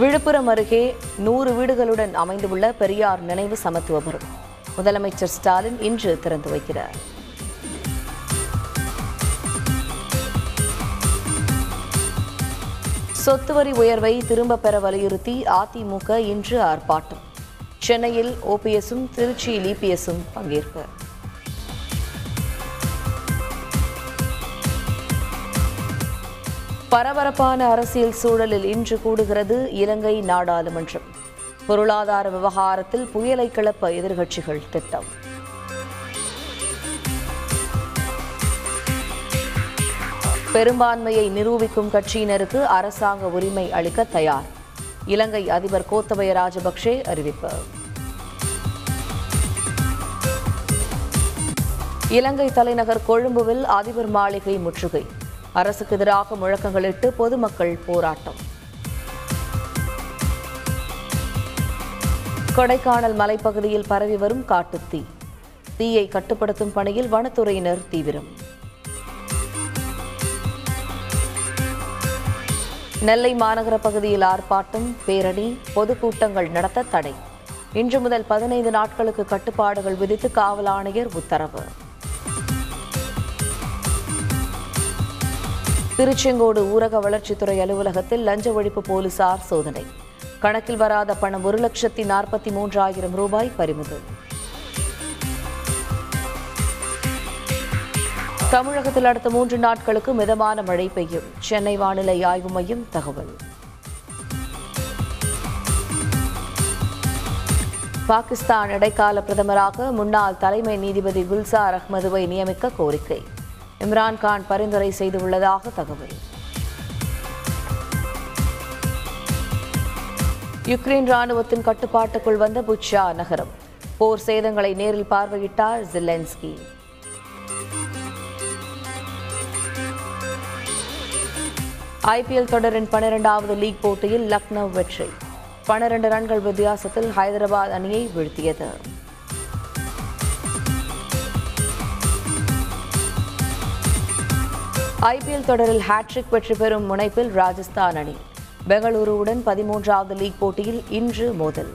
விழுப்புரம் அருகே நூறு வீடுகளுடன் அமைந்துள்ள பெரியார் நினைவு சமத்துவபுரம். முதலமைச்சர் ஸ்டாலின் இன்று திறந்து வைக்கிறார். சொத்து வரி உயர்வை திரும்ப பெற வலியுறுத்தி அதிமுக இன்று ஆர்ப்பாட்டம். சென்னையில் ஓபிஎஸும் திருச்சியில் இபிஎஸும் பங்கேற்பு. பரபரப்பான அரசியல் சூழலில் இன்று கூடுகிறது இலங்கை நாடாளுமன்றம். பொருளாதார விவகாரத்தில் புயலை கிளப்ப எதிர்க்கட்சிகள் திட்டம். பெரும்பான்மையை நிரூபிக்கும் கட்சியினருக்கு அரசாங்க உரிமை அளிக்க தயார். இலங்கை அதிபர் கோத்தபய ராஜபக்சே அறிவிப்பு. இலங்கை தலைநகர் கொழும்புவில் அதிபர் மாளிகை முற்றுகை. அரசுக்கு எதிராக முழக்கங்களிட்டு பொதுமக்கள் போராட்டம். கொடைக்கானல் மலைப்பகுதியில் பரவி வரும் காட்டுத்தீ. தீயை கட்டுப்படுத்தும் பணியில் வனத்துறையினர் தீவிரம். நெல்லை மாநகர பகுதியில் ஆர்ப்பாட்டம் பேரணி பொதுக்கூட்டங்கள் நடத்த தடை. இன்று முதல் பதினைந்து நாட்களுக்கு கட்டுப்பாடுகள் விதித்து காவல் ஆணையர் உத்தரவு. திருச்செங்கோடு ஊரக வளர்ச்சித்துறை அலுவலகத்தில் லஞ்ச ஒழிப்பு போலீசார் சோதனை. கணக்கில் வராத பணம் ஒரு லட்சத்தி நாற்பத்தி மூன்றாயிரம் ரூபாய் பறிமுதல். தமிழகத்தில் அடுத்த மூன்று நாட்களுக்கு மிதமான மழை பெய்யும். சென்னை வானிலை ஆய்வு மையம் தகவல். பாகிஸ்தான் இடைக்கால பிரதமராக முன்னாள் தலைமை நீதிபதி குல்சார் அஹ்மதுவை நியமிக்க கோரிக்கை. இம்ரான்கான் பரிந்துரை செய்துள்ளதாக தகவல். யுக்ரைன் ராணுவத்தின் கட்டுப்பாட்டுக்குள் வந்த புச்சா நகரம். போர் சேதங்களை நேரில் பார்வையிட்டார் ஜிலென்ஸ்கி. ஐபிஎல் தொடரின் பனிரெண்டாவது லீக் போட்டியில் லக்னோ வெற்றி. பனிரெண்டு ரன்கள் வித்தியாசத்தில் ஹைதராபாத் அணியை வீழ்த்தியது. ஐபிஎல் தொடரில் ஹேட்ரிக் வெற்றி பெறும் முனைப்பில் ராஜஸ்தான் அணி. பெங்களூருவுடன் பதிமூன்றாவது லீக் போட்டியில் இன்று மோதல்.